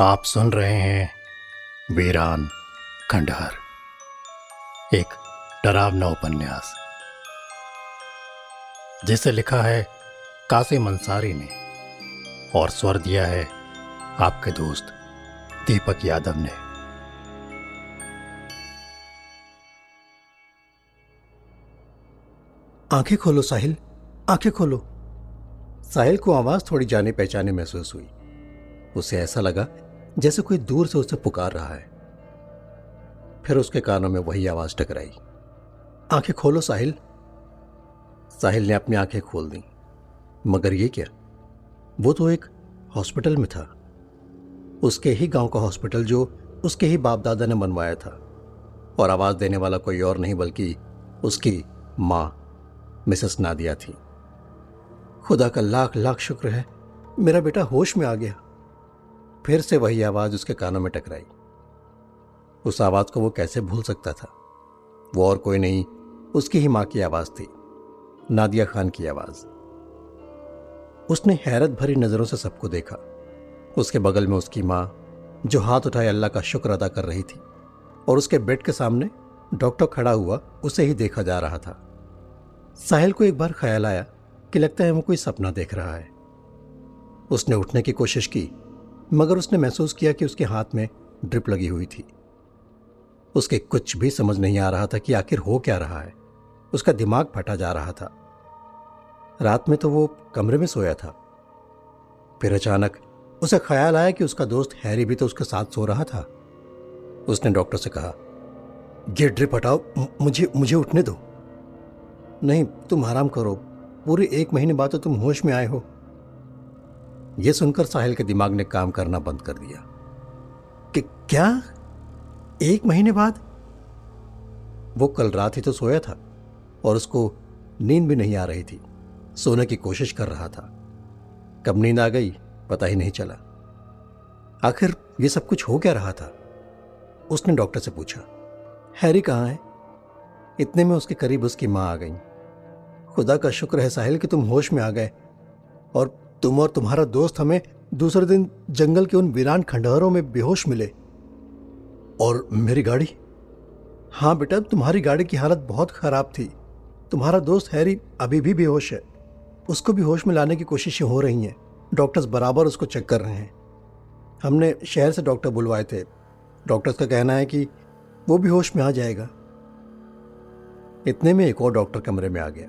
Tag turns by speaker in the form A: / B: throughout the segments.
A: आप सुन रहे हैं वीरान खंडहर। एक डरावना उपन्यास। जिसे लिखा है कासिम अंसारी ने और स्वर दिया है आपके दोस्त दीपक यादव ने।
B: आँखें खोलो साहिल, आँखें खोलो। साहिल को आवाज़ थोड़ी जाने पहचाने महसूस हुई। उसे ऐसा लगा जैसे कोई दूर से उसे पुकार रहा है। फिर उसके कानों में वही आवाज़ टकराई। आँखें खोलो, साहिल। साहिल ने अपनी आँखें खोल दी। मगर ये क्या? वो तो एक हॉस्पिटल में था। उसके ही गाँव का हॉस्पिटल जो उसके ही बाप दादा ने बनवाया था। और आवाज़ देने वाला कोई और नहीं, बल्कि उसकी माँ, मिसेस नादिया थी। खुदा का लाख लाख शुक्र है। मेरा बेटा होश में आ गया। फिर से वही आवाज़ उसके कानों में टकराई। उस आवाज़ को वो कैसे भूल सकता था? वो और कोई नहीं, उसकी ही माँ की आवाज़ थी, नादिया खान की आवाज़। उसने हैरत भरी नज़रों से सबको देखा। उसके बगल में उसकी माँ, जो हाथ उठाए अल्लाह का शुक्र अदा कर रही थी, और उसके बेड के सामने डॉक्टर खड़ा हुआ, उसे ही देखा जा रहा था। साहिल को एक बार ख्याल आया कि लगता है वो कोई सपना देख रहा है। उसने उठने की कोशिश की मगर उसने महसूस किया कि उसके हाथ में ड्रिप लगी हुई थी। उसके कुछ भी समझ नहीं आ रहा था कि आखिर हो क्या रहा है। उसका दिमाग फटा जा रहा था। रात में तो वो कमरे में सोया था। फिर अचानक उसे ख्याल आया कि उसका दोस्त हैरी भी तो उसके साथ सो रहा था। उसने डॉक्टर से कहा, ये ड्रिप हटाओ मुझे मुझे उठने दो। नहीं, तुम आराम करो। पूरे एक महीने बाद तो तुम होश में आए हो। यह सुनकर साहिल के दिमाग ने काम करना बंद कर दिया। कि क्या? एक महीने बाद? वो कल रात ही तो सोया था और उसको नींद भी नहीं आ रही थी। सोने की कोशिश कर रहा था। कब नींद आ गई, पता ही नहीं चला। आखिर ये सब कुछ हो क्या रहा था? उसने डॉक्टर से पूछा, हैरी कहाँ है? इतने में उसके करीब उसकी माँ आ गई। खुदा का शुक्र है साहिल कि तुम होश में आ गए और तुम और तुम्हारा दोस्त हमें दूसरे दिन जंगल के उन वीरान खंडहरों में बेहोश मिले। और मेरी गाड़ी? हाँ बेटा, तुम्हारी गाड़ी की हालत बहुत खराब थी। तुम्हारा दोस्त हैरी अभी भी बेहोश है। उसको भी होश में लाने की कोशिशें हो रही हैं। डॉक्टर्स बराबर उसको चेक कर रहे हैं। हमने शहर से डॉक्टर बुलवाए थे। डॉक्टर्स का कहना है कि वो भी होश में आ जाएगा। इतने में एक और डॉक्टर कमरे में आ गया।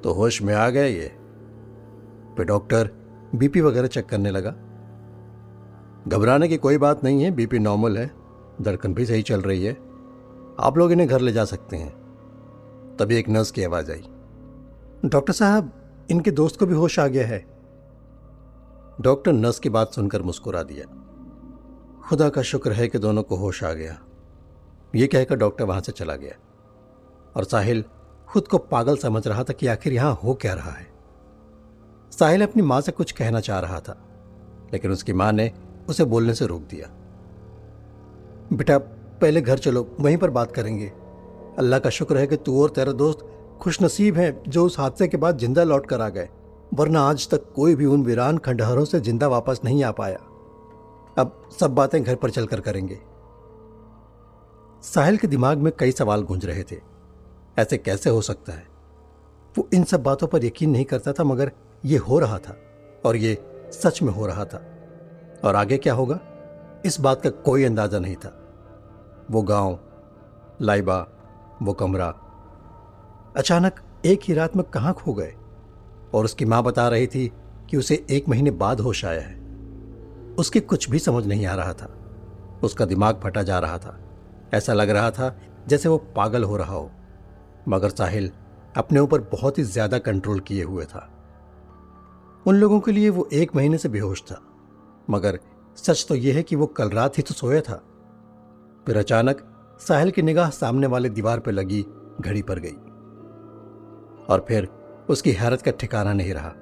B: तो होश में आ गया ये। पे डॉक्टर, बीपी वगैरह चेक करने लगा। घबराने की कोई बात नहीं है, बीपी नॉर्मल है धड़कन भी सही चल रही है। आप लोग इन्हें घर ले जा सकते हैं। तभी एक नर्स की आवाज़ आई। डॉक्टर साहब, इनके दोस्त को भी होश आ गया है। डॉक्टर नर्स की बात सुनकर मुस्कुरा दिया। खुदा का शुक्र है कि दोनों को होश आ गया। यह कहकर डॉक्टर वहाँ से चला गया। और साहिल खुद को पागल समझ रहा था कि आखिर यहाँ हो क्या रहा है। साहिल अपनी माँ से कुछ कहना चाह रहा था, लेकिन उसकी माँ ने उसे बोलने से रोक दिया। बेटा, पहले घर चलो, वहीं पर बात करेंगे। अल्लाह का शुक्र है कि तू और तेरा दोस्त खुशनसीब हैं जो उस हादसे के बाद ज़िंदा लौट कर आ गए, वरना आज तक कोई भी उन वीरान खंडहरों से ज़िंदा वापस नहीं आ पाया। अब सब बातें घर पर चलकर करेंगे। साहिल के दिमाग में कई सवाल गूंज रहे थे। ऐसे कैसे हो सकता है? वो इन सब बातों पर यकीन नहीं करता था, मगर ये हो रहा था, और ये सच में हो रहा था। और आगे क्या होगा? इस बात का कोई अंदाज़ा नहीं था। वो गाँव, लाइबा, वो कमरा। अचानक एक ही रात में कहाँ खो गए? और उसकी माँ बता रही थी कि उसे एक महीने बाद होश आया है। उसके कुछ भी समझ नहीं आ रहा था। उसका दिमाग फटा जा रहा था। ऐसा लग रहा था जैसे वो पागल हो रहा हो। मगर साहिल अपने ऊपर बहुत ही ज़्यादा कंट्रोल किए हुए था। उन लोगों के लिए वो एक महीने से बेहोश था, मगर सच तो यह है कि वो कल रात ही तो सोया था। फिर अचानक साहिल की निगाह सामने वाले दीवार पर लगी, घड़ी पर गई। और फिर उसकी हैरत का ठिकाना नहीं रहा।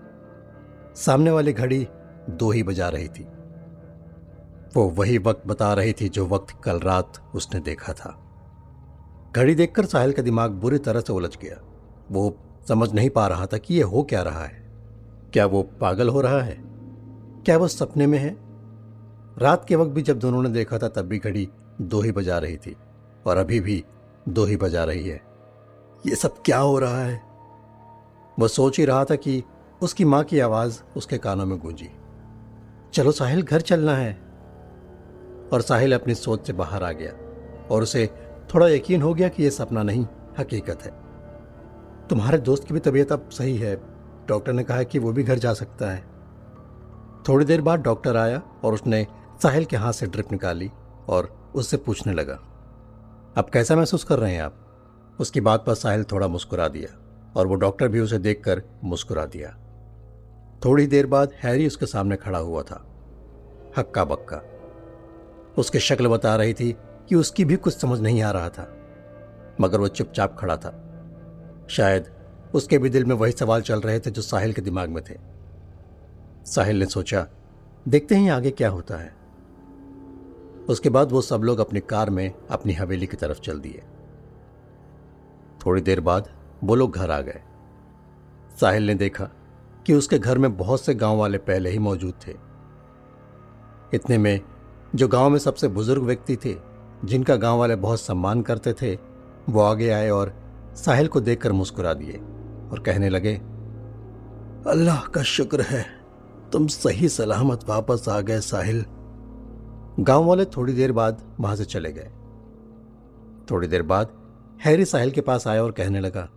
B: सामने वाली घड़ी दो ही बजा रही थी। वो वही वक्त बता रही थी जो वक्त कल रात उसने देखा था। घड़ी देखकर साहिल का दिमाग बुरी तरह से उलझ गया। वो समझ नहीं पा रहा था कि यह हो क्या रहा है। क्या वो पागल हो रहा है? क्या वो सपने में है? रात के वक्त भी जब दोनों ने देखा था, तब भी घड़ी दो ही बजा रही थी और अभी भी दो ही बजा रही है। ये सब क्या हो रहा है? वह सोच ही रहा था कि उसकी माँ की आवाज़ उसके कानों में गूंजी। चलो साहिल, घर चलना है। और साहिल अपनी सोच से बाहर आ गया और उसे थोड़ा यकीन हो गया कि यह सपना नहीं, हकीकत है। तुम्हारे दोस्त की भी तबीयत अब सही है। डॉक्टर ने कहा कि वो भी घर जा सकता है। थोड़ी देर बाद डॉक्टर आया और उसने साहिल के हाथ से ड्रिप निकाली और उससे पूछने लगा, अब कैसा महसूस कर रहे हैं आप? उसकी बात पर साहिल थोड़ा मुस्कुरा दिया और वो डॉक्टर भी उसे देखकर मुस्कुरा दिया। थोड़ी देर बाद हैरी उसके सामने खड़ा हुआ था हक्का बक्का उसकी शक्ल बता रही थी कि उसकी भी कुछ समझ नहीं आ रहा था, मगर वो चुपचाप खड़ा था। शायद उसके भी दिल में वही सवाल चल रहे थे जो साहिल के दिमाग में थे। साहिल ने सोचा, देखते हैं आगे क्या होता है। उसके बाद वो सब लोग अपनी कार में अपनी हवेली की तरफ़ चल दिए। थोड़ी देर बाद वो लोग घर आ गए। साहिल ने देखा कि उसके घर में बहुत से गाँव वाले पहले ही मौजूद थे। इतने में जो गाँव में सबसे बुज़ुर्ग व्यक्ति थे, जिनका गाँव वाले बहुत सम्मान करते थे, वो आगे आए और साहिल को देखकर मुस्कुरा दिए और कहने लगे, अल्लाह का शुक्र है, तुम सही सलामत वापस आ गए साहिल। गाँव वाले थोड़ी देर बाद वहाँ से चले गए। थोड़ी देर बाद हैरी साहिल के पास आया और कहने लगा,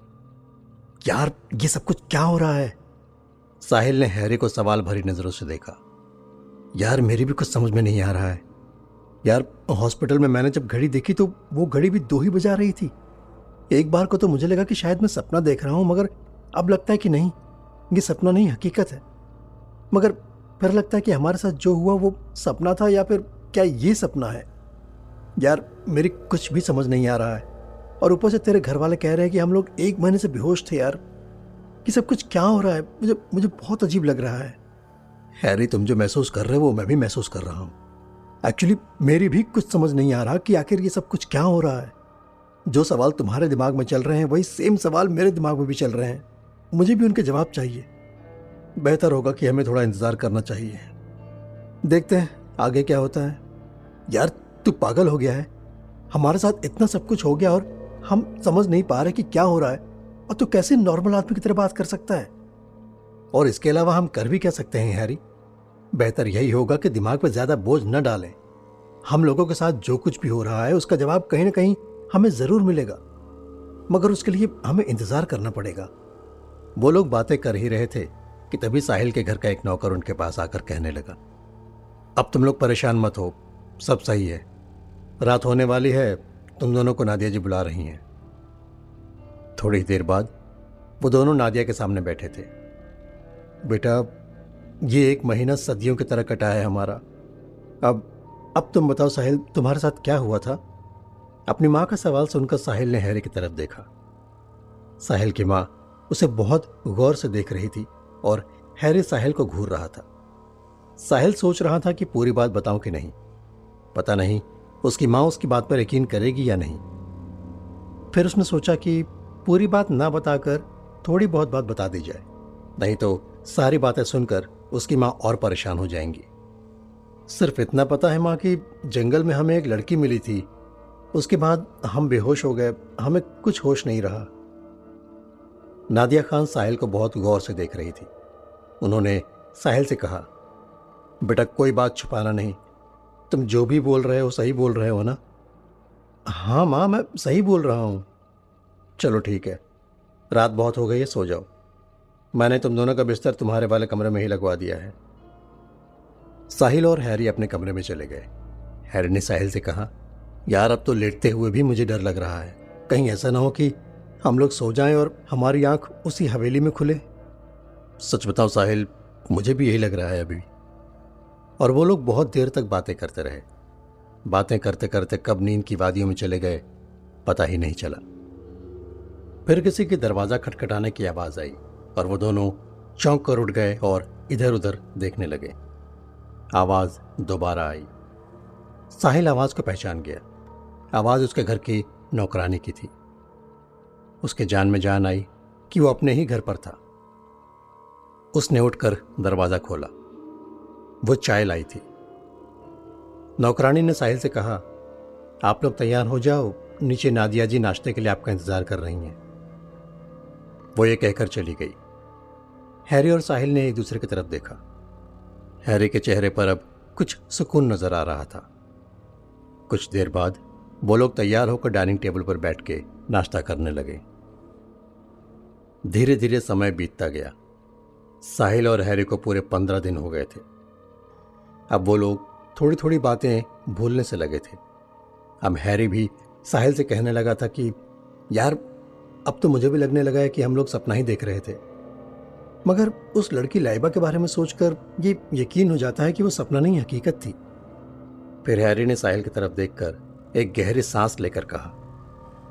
B: यार, ये सब कुछ क्या हो रहा है? साहिल ने हैरी को सवाल भरी नज़रों से देखा, यार, मेरी भी कुछ समझ में नहीं आ रहा है। यार, हॉस्पिटल में मैंने जब घड़ी देखी तो वो घड़ी भी दो ही बजा रही थी। एक बार को तो मुझे लगा कि शायद मैं सपना देख रहा हूँ, मगर अब लगता है कि नहीं। ये सपना नहीं, हकीकत है। मगर फिर लगता है कि हमारे साथ जो हुआ वो सपना था या फिर क्या ये सपना है? यार, मेरी कुछ भी समझ नहीं आ रहा है। और ऊपर से तेरे घर वाले कह रहे हैं कि हम लोग एक महीने से बेहोश थे यार, कि सब कुछ क्या हो रहा है? मुझे मुझे बहुत अजीब लग रहा है। हैरी, तुम जो महसूस कर रहे हो वो मैं भी महसूस कर रहा हूँ। एक्चुअली मेरी भी कुछ समझ नहीं आ रहा कि आखिर ये सब कुछ क्या हो रहा है। जो सवाल तुम्हारे दिमाग में चल रहे हैं, वही सेम सवाल मेरे दिमाग में भी चल रहे हैं। मुझे भी उनके जवाब चाहिए। बेहतर होगा कि हमें थोड़ा इंतज़ार करना चाहिए। देखते हैं, आगे क्या होता है। यार, तू पागल हो गया है। हमारे साथ इतना सब कुछ हो गया और हम समझ नहीं पा रहे कि क्या हो रहा है। और तू कैसे नॉर्मल आदमी की तरह बात कर सकता है? और इसके अलावा हम कर भी क्या सकते हैं, हैरी? बेहतर यही होगा कि दिमाग पर ज़्यादा बोझ न डालें। हम लोगों के साथ जो कुछ भी हो रहा है, उसका जवाब कहीं ना कहीं हमें ज़रूर मिलेगा, मगर उसके लिए हमें इंतज़ार करना पड़ेगा। वो लोग बातें कर ही रहे थे कि तभी साहिल के घर का एक नौकर उनके पास आकर कहने लगा, अब तुम लोग परेशान मत हो, सब सही है। रात होने वाली है, तुम दोनों को नादिया जी बुला रही हैं। थोड़ी देर बाद वो दोनों नादिया के सामने बैठे थे। बेटा, ये एक महीना सदियों की तरह कटा है हमारा। अब अब तुम बताओ साहिल, तुम्हारे साथ क्या हुआ था? अपनी माँ का सवाल सुनकर साहिल ने हैरी की तरफ़ देखा। साहिल की माँ उसे बहुत गौर से देख रही थी और हैरी साहिल को घूर रहा था। साहिल सोच रहा था कि पूरी बात बताऊँ कि नहीं। पता नहीं उसकी माँ उसकी बात पर यकीन करेगी या नहीं। फिर उसने सोचा कि पूरी बात ना बताकर थोड़ी बहुत बात बता दी जाए। नहीं तो सारी बातें सुनकर उसकी माँ और परेशान हो जाएँगी। सिर्फ़ इतना पता है माँ कि जंगल में हमें एक लड़की मिली थी उसके बाद हम बेहोश हो गए। हमें कुछ होश नहीं रहा। नादिया खान साहिल को बहुत गौर से देख रही थी। उन्होंने साहिल से कहा, बेटा, कोई बात छुपाना नहीं। तुम जो भी बोल रहे हो, सही बोल रहे हो ना? हाँ माँ, मैं सही बोल रहा हूँ। चलो ठीक है। रात बहुत हो गई है, सो जाओ। मैंने तुम दोनों का बिस्तर तुम्हारे वाले कमरे में ही लगवा दिया है। साहिल और हैरी अपने कमरे में चले गए। हैरी ने साहिल से कहा यार, अब तो लेटते हुए भी मुझे डर लग रहा है। कहीं ऐसा ना हो कि हम लोग सो जाएँ और हमारी आँख उसी हवेली में खुले। सच बताओ साहिल, मुझे भी यही लग रहा है अभी। और वो लोग बहुत देर तक बातें करते रहे। बातें करते करते कब नींद की वादियों में चले गए, पता ही नहीं चला। फिर किसी के दरवाज़ा खटखटाने की आवाज़ आई और वो दोनों चौंक कर उठ गए और इधर उधर देखने लगे। आवाज़ दोबारा आई। साहिल आवाज़ को पहचान गया। आवाज़ उसके घर की नौकरानी की थी। उसके जान में जान आई कि वो अपने ही घर पर था। उसने उठकर दरवाज़ा खोला। वो चाय लाई थी। नौकरानी ने साहिल से कहा, आप लोग तैयार हो जाओ, नीचे नादिया जी नाश्ते के लिए आपका इंतज़ार कर रही हैं। वो ये कहकर चली गई। हैरी और साहिल ने एक दूसरे की तरफ़ देखा। हैरी के चेहरे पर अब कुछ सुकून नज़र आ रहा था। कुछ देर बाद वो लोग तैयार होकर डाइनिंग टेबल पर बैठ के नाश्ता करने लगे। धीरे धीरे समय बीतता गया। साहिल और हैरी को पूरे पंद्रह दिन हो गए थे। अब वो लोग थोड़ी थोड़ी बातें भूलने से लगे थे। अब हैरी भी साहिल से कहने लगा था कि, यार, अब तो मुझे भी लगने लगा है कि हम लोग सपना ही देख रहे थे। मगर उस लड़की लाइबा के बारे में सोचकर ये यकीन हो जाता है कि वो सपना नहीं, हकीकत थी। फिर हैरी ने साहिल की तरफ़ देखकर एक गहरी सांस लेकर कहा,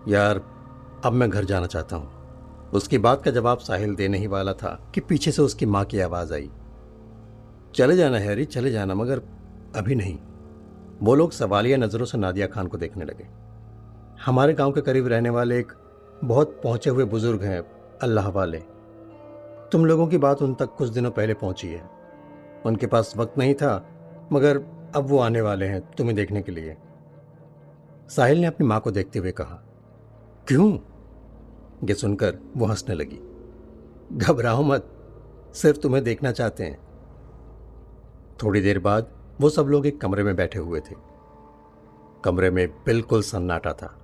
B: यार, अब मैं घर जाना चाहता हूँ। उसकी बात का जवाब साहिल देने ही वाला था कि पीछे से उसकी माँ की आवाज़ आई। चले जाना हैरी, चले जाना, मगर अभी नहीं। वो लोग सवालिया नज़रों से नादिया खान को देखने लगे। हमारे गाँव के करीब रहने वाले एक बहुत पहुँचे हुए बुज़ुर्ग हैं, अल्लाह वाले। तुम लोगों की बात उन तक कुछ दिनों पहले पहुँची है। उनके पास वक्त नहीं था, मगर अब वो आने वाले हैं तुम्हें देखने के लिए। साहिल ने अपनी माँ को देखते हुए कहा, क्यों? ये सुनकर वो हंसने लगी। घबराओ मत, सिर्फ़ तुम्हें देखना चाहते हैं। थोड़ी देर बाद वो सब लोग एक कमरे में बैठे हुए थे। कमरे में बिल्कुल सन्नाटा था।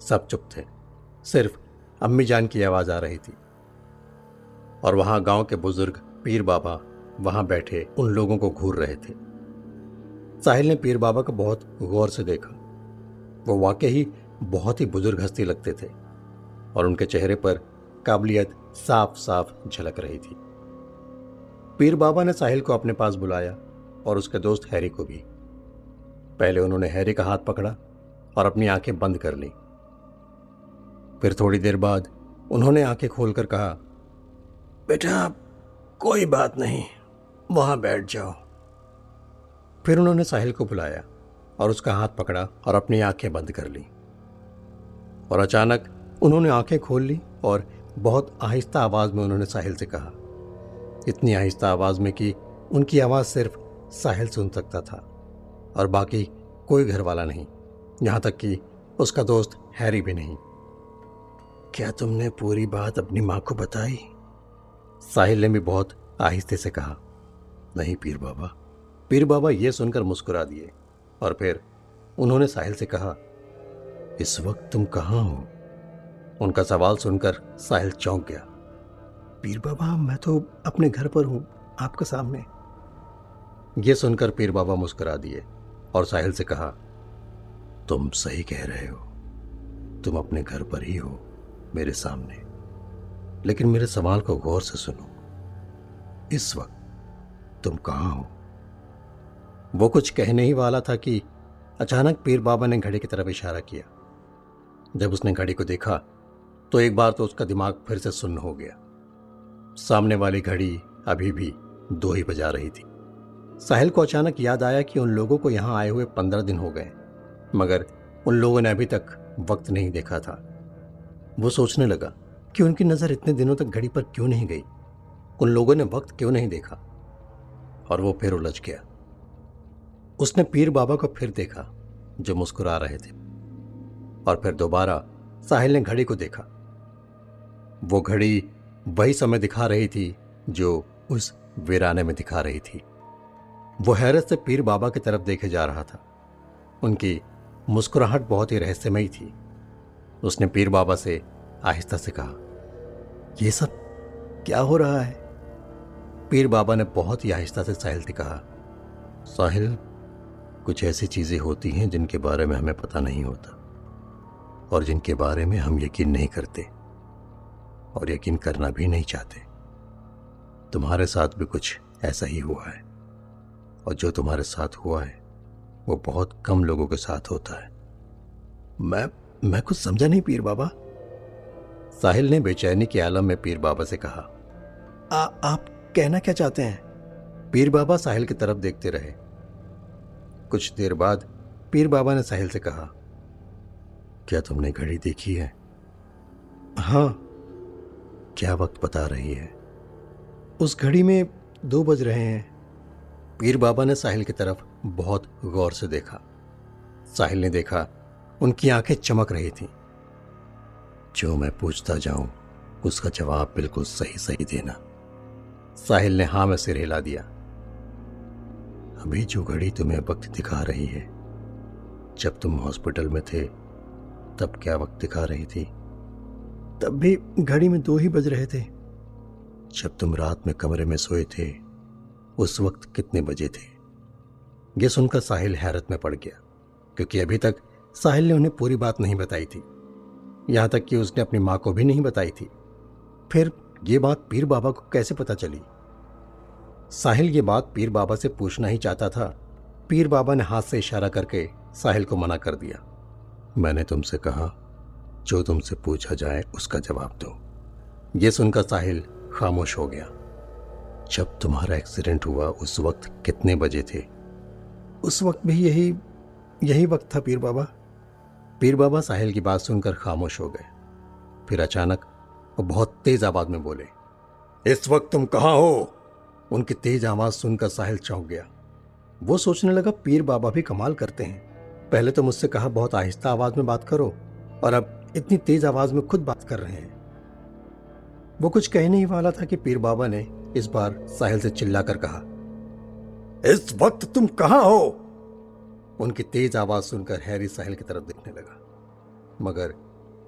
B: सब चुप थे। सिर्फ़ अम्मी जान की आवाज़ आ रही थी। और वहाँ गाँव के बुज़ुर्ग पीर बाबा वहाँ बैठे उन लोगों को घूर रहे थे। साहिल ने पीर बाबा को बहुत गौर से देखा। वो वाकई ही बहुत ही बुज़ुर्ग हस्ती लगते थे, और उनके चेहरे पर काबिलियत साफ़ साफ़ झलक रही थी। पीर बाबा ने साहिल को अपने पास बुलाया, और उसके दोस्त हैरी को भी। पहले उन्होंने हैरी का हाथ पकड़ा, और अपनी आँखें बंद कर ली। फिर थोड़ी देर बाद उन्होंने आँखें खोलकर कहा, बेटा, कोई बात नहीं, वहाँ बैठ जाओ। फिर उन्होंने साहिल को बुलाया। और उसका हाथ पकड़ा और अपनी आँखें बंद कर ली। और अचानक उन्होंने आँखें खोल ली और बहुत आहिस्ता आवाज़ में उन्होंने साहिल से कहा। इतनी आहिस्ता आवाज़ में कि उनकी आवाज़ सिर्फ़ साहिल सुन सकता था और बाकी कोई घर वाला नहीं, यहाँ तक कि उसका दोस्त हैरी भी नहीं। क्या तुमने पूरी बात अपनी माँ को बताई? साहिल ने भी बहुत आहिस्ते से कहा, नहीं पीर बाबा। पीर बाबा यह सुनकर मुस्कुरा दिए। और फिर उन्होंने साहिल से कहा, इस वक्त तुम कहाँ हो? उनका सवाल सुनकर साहिल चौंक गया। पीर बाबा, मैं तो अपने घर पर हूँ, आपके सामने। यह सुनकर पीर बाबा मुस्कुरा दिए और साहिल से कहा, तुम सही कह रहे हो। तुम अपने घर पर ही हो, मेरे सामने। लेकिन मेरे सवाल को गौर से सुनो। इस वक्त तुम कहाँ हो? वो कुछ कहने ही वाला था कि अचानक पीर बाबा ने घड़ी की तरफ़ इशारा किया। जब उसने घड़ी को देखा तो एक बार तो उसका दिमाग फिर से सुन्न हो गया। सामने वाली घड़ी अभी भी दो ही बजा रही थी। साहिल को अचानक याद आया कि उन लोगों को यहाँ आए हुए पंद्रह दिन हो गए, मगर उन लोगों ने अभी तक वक्त नहीं देखा था। वो सोचने लगा कि उनकी नज़र इतने दिनों तक घड़ी पर क्यों नहीं गई? उन लोगों ने वक्त क्यों नहीं देखा? और वो फिर उलझ गया। उसने पीर बाबा को फिर देखा, जो मुस्कुरा रहे थे। और फिर दोबारा साहिल ने घड़ी को देखा। वो घड़ी वही समय दिखा रही थी, जो उस वीराने में दिखा रही थी। वो हैरत से पीर बाबा की तरफ़ देखे जा रहा था। उनकी मुस्कुराहट बहुत ही रहस्यमयी थी। उसने पीर बाबा से आहिस्ता से कहा यह सब क्या हो रहा है? पीर बाबा ने बहुत ही आहिस्ता से साहिल से कहा, साहिल कुछ ऐसी चीज़ें होती हैं जिनके बारे में हमें पता नहीं होता और जिनके बारे में हम यकीन नहीं करते और यकीन करना भी नहीं चाहते। तुम्हारे साथ भी कुछ ऐसा ही हुआ है और जो तुम्हारे साथ हुआ है वो बहुत कम लोगों के साथ होता है। मैं मैं कुछ समझा नहीं पीर बाबा। साहिल ने बेचैनी के आलम में पीर बाबा से कहा आ, आप कहना क्या चाहते हैं? पीर बाबा साहिल की तरफ़ देखते रहे। कुछ देर बाद पीर बाबा ने साहिल से कहा, क्या तुमने घड़ी देखी है? हाँ। क्या वक्त बता रही है? उस घड़ी में दो बज रहे हैं। पीर बाबा ने साहिल की तरफ़ बहुत गौर से देखा। साहिल ने देखा, उनकी आँखें चमक रही थीं। जो मैं पूछता जाऊँ, उसका जवाब बिल्कुल सही सही देना। साहिल ने हाँ में सिर हिला दिया। अभी जो घड़ी तुम्हें वक्त दिखा रही है। जब तुम हॉस्पिटल में थे तब क्या वक्त दिखा रही थी? तब भी घड़ी में दो ही बज रहे थे। जब तुम रात में कमरे में सोए थे उस वक्त कितने बजे थे? यह सुनकर साहिल हैरत में पड़ गया क्योंकि अभी तक साहिल ने उन्हें पूरी बात नहीं बताई थी। यहाँ तक कि उसने अपनी माँ को भी नहीं बताई थी। फिर यह बात पीर बाबा को कैसे पता चली? साहिल ये बात पीर बाबा से पूछना ही चाहता था। पीर बाबा ने हाथ से इशारा करके साहिल को मना कर दिया। मैंने तुमसे कहा, जो तुमसे पूछा जाए उसका जवाब दो। ये सुनकर साहिल खामोश हो गया। जब तुम्हारा एक्सीडेंट हुआ उस वक्त कितने बजे थे? उस वक्त भी यही यही वक्त था पीर बाबा। पीर बाबा साहिल की बात सुनकर खामोश हो गए। फिर अचानक वो बहुत तेज आवाज़ में बोले, इस वक्त तुम कहाँ हो? उनकी तेज आवाज़ सुनकर साहिल चौंक गया। वो सोचने लगा, पीर बाबा भी कमाल करते हैं। पहले तो मुझसे कहा, बहुत आहिस्ता आवाज़ में बात करो और अब इतनी तेज आवाज़ में खुद बात कर रहे हैं। वो कुछ कहने नहीं वाला था कि पीर बाबा ने इस बार साहिल से चिल्लाकर कहा, इस वक्त तुम कहाँ हो? उनकी तेज आवाज़ सुनकर हैरी साहिल की तरफ़ देखने लगा। मगर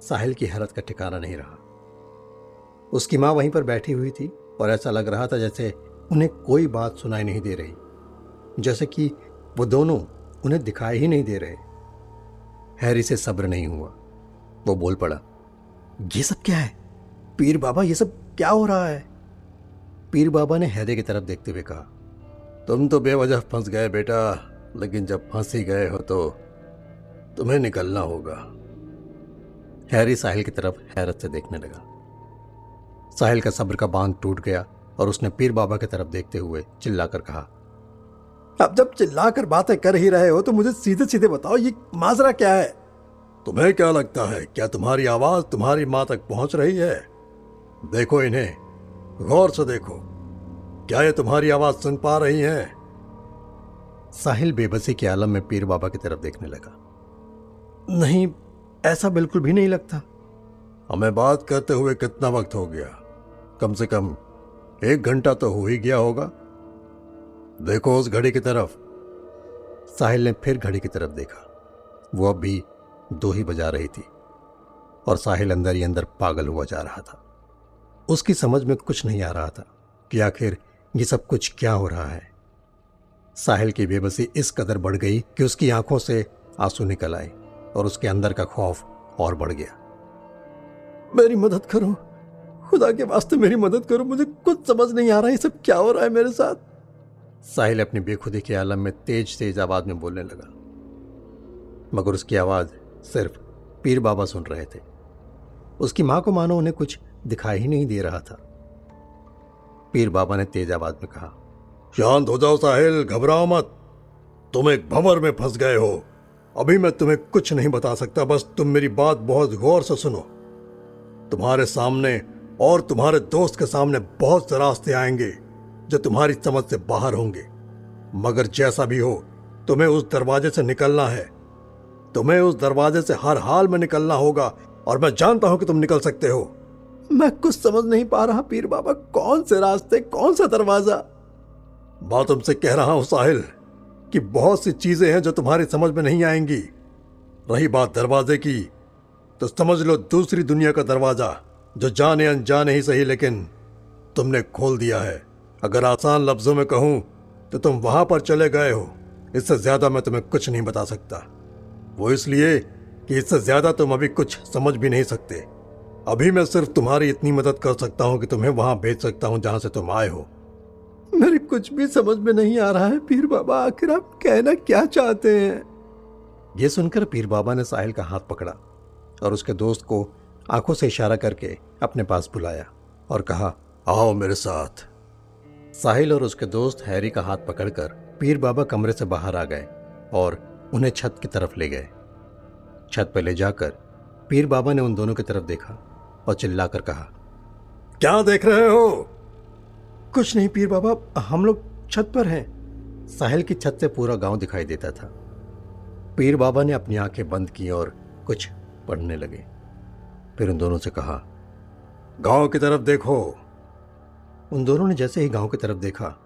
B: साहिल की हैरत का ठिकाना नहीं रहा। उसकी माँ वहीं पर बैठी हुई थी और ऐसा लग रहा था जैसे उन्हें कोई बात सुनाई नहीं दे रही, जैसे कि वो दोनों उन्हें दिखाई ही नहीं दे रहे। हैरी से सब्र नहीं हुआ। वो बोल पड़ा, ये सब क्या है? पीर बाबा, ये सब क्या हो रहा है? पीर बाबा ने हैदे की तरफ़ देखते हुए कहा, तुम तो बेवजह फंस गए बेटा, लेकिन जब फंस ही गए हो तो तुम्हें निकलना होगा। हैरी साहिल की तरफ़ हैरत से देखने लगा। साहिल का सब्र का बाँध टूट गया। और उसने पीर बाबा की तरफ़ देखते हुए चिल्लाकर कहा अब जब चिल्लाकर बातें कर ही रहे हो तो मुझे सीधे सीधे बताओ ये माजरा क्या है? तुम्हें क्या लगता है क्या तुम्हारी आवाज़ तुम्हारी माँ तक पहुँच रही है? देखो इन्हें गौर से देखो क्या ये तुम्हारी आवाज़ सुन पा रही हैं? साहिल बेबसी के आलम में पीर बाबा की तरफ़ देखने लगा। नहीं ऐसा बिल्कुल भी नहीं लगता। हमें बात करते हुए कितना वक्त हो गया? कम से कम एक घंटा तो हो ही गया होगा। देखो उस घड़ी की तरफ़। साहिल ने फिर घड़ी की तरफ़ देखा। वो अब भी दो ही बजा रही थी और साहिल अंदर ही अंदर पागल हुआ जा रहा था। उसकी समझ में कुछ नहीं आ रहा था कि आखिर ये सब कुछ क्या हो रहा है। साहिल की बेबसी इस कदर बढ़ गई कि उसकी आँखों से आँसू निकल आए और उसके अंदर का खौफ और बढ़ गया। मेरी मदद करो। खुदा के वास्ते मेरी मदद करो मुझे कुछ समझ नहीं आ रहा है सब क्या हो रहा है मेरे साथ। साहिल अपनी बेखुदी के आलम में तेज तेज आवाज़ में बोलने लगा। मगर उसकी आवाज़ सिर्फ़ पीर बाबा सुन रहे थे। उसकी माँ को मानो उन्हें कुछ दिखाई ही नहीं दे रहा था। पीर बाबा ने तेज आवाज़ में कहा शांत हो जाओ साहिल घबराओ मत। तुम एक भंवर में फंस गए हो। अभी मैं तुम्हें कुछ नहीं बता सकता बस तुम मेरी बात बहुत गौर से सुनो। तुम्हारे सामने और तुम्हारे दोस्त के सामने बहुत से रास्ते आएँगे जो तुम्हारी समझ से बाहर होंगे। मगर जैसा भी हो, तुम्हें उस दरवाजे से निकलना है। तुम्हें उस दरवाजे से हर हाल में निकलना होगा और मैं जानता हूँ कि तुम निकल सकते हो। मैं कुछ समझ नहीं पा रहा पीर बाबा, कौन से रास्ते, कौन सा दरवाज़ा? मैं तुमसे कह रहा हूँ साहिल, कि बहुत सी चीज़ें हैं जो तुम्हारी समझ में नहीं आएँगी। रही बात दरवाजे की तो समझ लो दूसरी दुनिया का दरवाज़ा। जो जाने अनजाने ही सही, लेकिन तुमने खोल दिया है। अगर आसान लफ्जों में कहूँ तो तुम वहाँ पर चले गए हो। इससे ज़्यादा मैं तुम्हें कुछ नहीं बता सकता। वो इसलिए कि इससे ज़्यादा तुम अभी कुछ समझ भी नहीं सकते। अभी मैं सिर्फ़ तुम्हारी इतनी मदद कर सकता हूँ कि तुम्हें वहाँ भेज सकता हूँ जहाँ से तुम आए हो। मेरी कुछ भी समझ में नहीं आ रहा है, पीर बाबा, आखिर आप कहना क्या चाहते हैं? यह सुनकर पीर बाबा ने साहिल का हाथ पकड़ा और उसके दोस्त को आँखों से इशारा करके अपने पास बुलाया और कहा, आओ मेरे साथ। साहिल और उसके दोस्त हैरी का हाथ पकड़कर पीर बाबा कमरे से बाहर आ गए और उन्हें छत की तरफ़ ले गए। छत पर ले जाकर पीर बाबा ने उन दोनों की तरफ़ देखा और चिल्लाकर कहा, क्या देख रहे हो? कुछ नहीं पीर बाबा, हम लोग छत पर हैं। साहिल की छत से पूरा गाँव दिखाई देता था। पीर बाबा ने अपनी आँखें बंद की और कुछ पढ़ने लगे। फिर उन दोनों से कहा, गाँव की तरफ़ देखो। उन दोनों ने जैसे ही गाँव की तरफ़ देखा,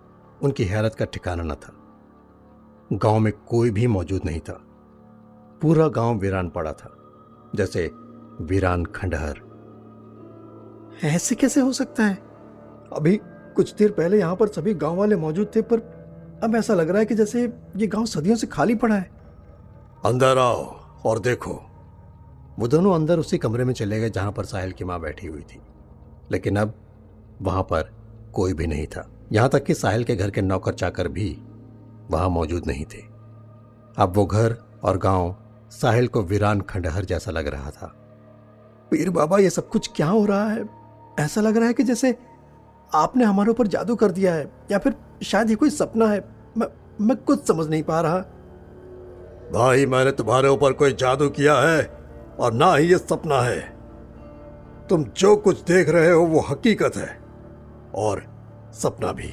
B: उनकी हैरत का ठिकाना न था। गाँव में कोई भी मौजूद नहीं था। पूरा गाँव वीरान पड़ा था, जैसे वीरान खंडहर। ऐसे कैसे हो सकता है? अभी कुछ देर पहले यहाँ पर सभी गाँव वाले मौजूद थे, पर अब ऐसा लग रहा है कि जैसे ये गाँव सदियों से खाली पड़ा है।
A: अंदर आओ और देखो।
B: वो दोनों अंदर उसी कमरे में चले गए जहाँ पर साहिल की माँ बैठी हुई थी। लेकिन अब वहाँ पर कोई भी नहीं था। यहाँ तक कि साहिल के घर के नौकर चाकर भी वहाँ मौजूद नहीं थे। अब वो घर और गाँव साहिल को वीरान खंडहर जैसा लग रहा था। पीर बाबा, ये सब कुछ क्या हो रहा है? ऐसा लग रहा है कि जैसे आपने हमारे ऊपर जादू कर दिया है, या फिर शायद ये कोई सपना है? मैं मैं कुछ समझ नहीं पा रहा।
A: भाई, मैंने तुम्हारे ऊपर कोई जादू किया है? और ना ही ये सपना है। तुम जो कुछ देख रहे हो वो हकीकत है। और सपना भी।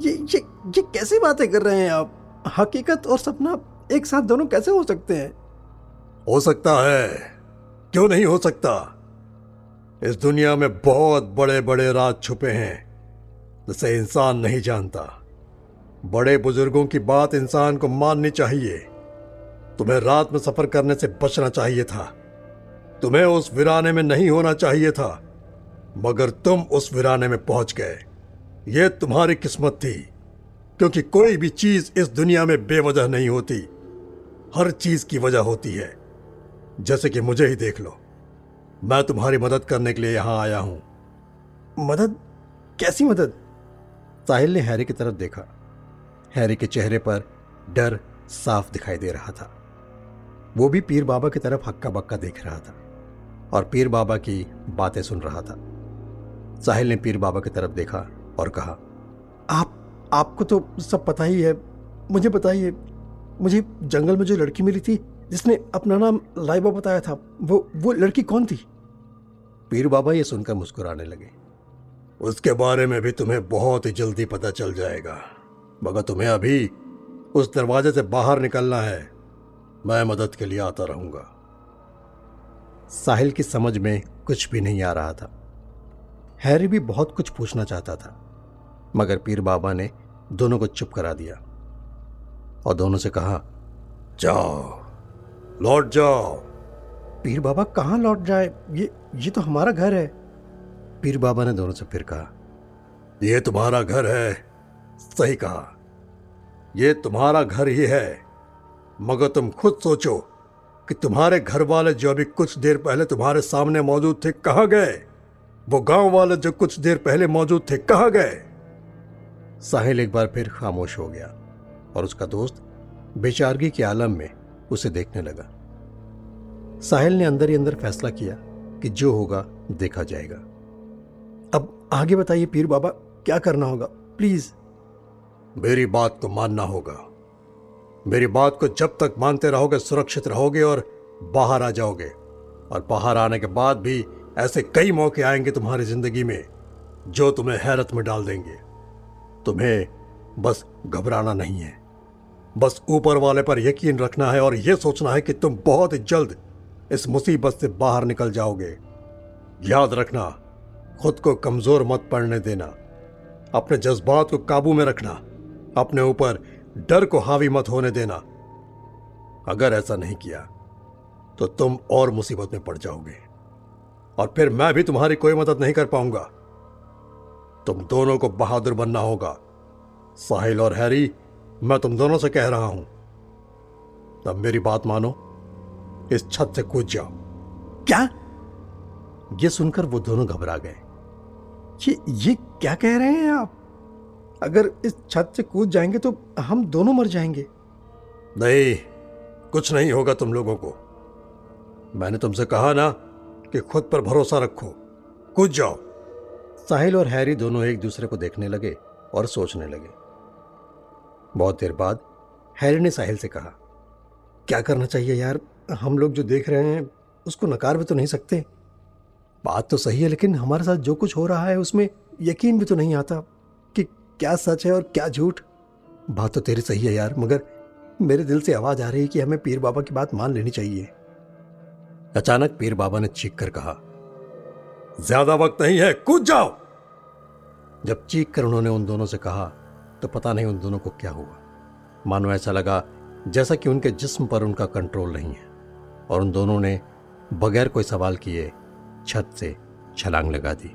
B: ये ये ये कैसी बातें कर रहे हैं आप? हकीकत और सपना एक साथ दोनों कैसे हो सकते हैं?
A: हो सकता है। क्यों नहीं हो सकता? इस दुनिया में बहुत बड़े बड़े राज छुपे हैं जिसे इंसान नहीं जानता। बड़े बुज़ुर्गों की बात इंसान को माननी चाहिए। तुम्हें रात में सफ़र करने से बचना चाहिए था। तुम्हें उस वीराने में नहीं होना चाहिए था, मगर तुम उस वीराने में पहुँच गए। यह तुम्हारी किस्मत थी, क्योंकि कोई भी चीज़ इस दुनिया में बेवजह नहीं होती। हर चीज़ की वजह होती है। जैसे कि मुझे ही देख लो। मैं तुम्हारी मदद करने के लिए यहाँ आया हूँ।
B: मदद? कैसी मदद? साहिल ने हैरी की तरफ़ देखा। हैरी के चेहरे पर डर साफ़ दिखाई दे रहा था। वो भी पीर बाबा की तरफ़ हक्का बक्का देख रहा था और पीर बाबा की बातें सुन रहा था। साहिल ने पीर बाबा की तरफ़ देखा और कहा, आप, आपको तो सब पता ही है। मुझे बताइए, मुझे जंगल में जो लड़की मिली थी, जिसने अपना नाम लाइबा बताया था, वो वो लड़की कौन थी? पीर बाबा ये सुनकर मुस्कुराने लगे।
A: उसके बारे में भी तुम्हें बहुत ही जल्दी पता चल जाएगा। मगर तुम्हें अभी उस दरवाजे से बाहर निकलना है। मैं मदद के लिए आता रहूँगा।
B: साहिल की समझ में कुछ भी नहीं आ रहा था। हैरी भी बहुत कुछ पूछना चाहता था, मगर पीर बाबा ने दोनों को चुप करा दिया और दोनों से कहा,
A: जाओ, लौट जाओ।
B: पीर बाबा कहाँ लौट जाए? ये ये तो हमारा घर है। पीर बाबा ने दोनों से फिर कहा
A: यह तुम्हारा घर है। सही कहा। यह तुम्हारा घर ही है। मगर तुम खुद सोचो कि तुम्हारे घर वाले जो अभी कुछ देर पहले तुम्हारे सामने मौजूद थे, कहाँ गए? वो गाँव वाले जो कुछ देर पहले मौजूद थे, कहाँ गए?
B: साहिल एक बार फिर खामोश हो गया और उसका दोस्त बेचारगी के आलम में उसे देखने लगा। साहिल ने अंदर ही अंदर फैसला किया कि जो होगा, देखा जाएगा। अब आगे बताइए पीर बाबा, क्या करना होगा? प्लीज़।
A: मेरी बात को मानना होगा। मेरी बात को जब तक मानते रहोगे, सुरक्षित रहोगे और बाहर आ जाओगे। और बाहर आने के बाद भी ऐसे कई मौके आएँगे तुम्हारी ज़िंदगी में, जो तुम्हें हैरत में डाल देंगे। तुम्हें बस घबराना नहीं है। बस ऊपर वाले पर यकीन रखना है और यह सोचना है कि तुम बहुत जल्द इस मुसीबत से बाहर निकल जाओगे। याद रखना, खुद को कमज़ोर मत पड़ने देना। अपने जज्बात को काबू में रखना। अपने ऊपर डर को हावी मत होने देना। अगर ऐसा नहीं किया तो तुम और मुसीबत में पड़ जाओगे। और फिर मैं भी तुम्हारी कोई मदद नहीं कर पाऊँगा। तुम दोनों को बहादुर बनना होगा। साहिल और हैरी मैं तुम दोनों से कह रहा हूँ। तब मेरी बात मानो। इस छत से कूद जाओ।
B: क्या? यह सुनकर वो दोनों घबरा गए। ये ये क्या कह रहे हैं आप? अगर इस छत से कूद जाएँगे तो हम दोनों मर जाएँगे।
A: नहीं, कुछ नहीं होगा तुम लोगों को। मैंने तुमसे कहा ना कि खुद पर भरोसा रखो। कूद जाओ।
B: साहिल और हैरी दोनों एक दूसरे को देखने लगे और सोचने लगे। बहुत देर बाद हैरी ने साहिल से कहा, क्या करना चाहिए यार? हम लोग जो देख रहे हैं, उसको नकार भी तो नहीं सकते। बात तो सही है, लेकिन हमारे साथ जो कुछ हो रहा है, उसमें यकीन भी तो नहीं आता। क्या सच है और क्या झूठ?
C: बात तो तेरी सही है यार, मगर मेरे दिल से आवाज़ आ रही है कि हमें पीर बाबा की बात मान लेनी चाहिए।
B: अचानक पीर बाबा ने चीख कर कहा, ज़्यादा वक्त नहीं है, कूद जाओ! जब चीख कर उन्होंने उन दोनों से कहा तो पता नहीं उन दोनों को क्या हुआ। मानो ऐसा लगा जैसा कि उनके जिस्म पर उनका कंट्रोल नहीं है, और उन दोनों ने बगैर कोई सवाल किए छत से छलांग लगा दी।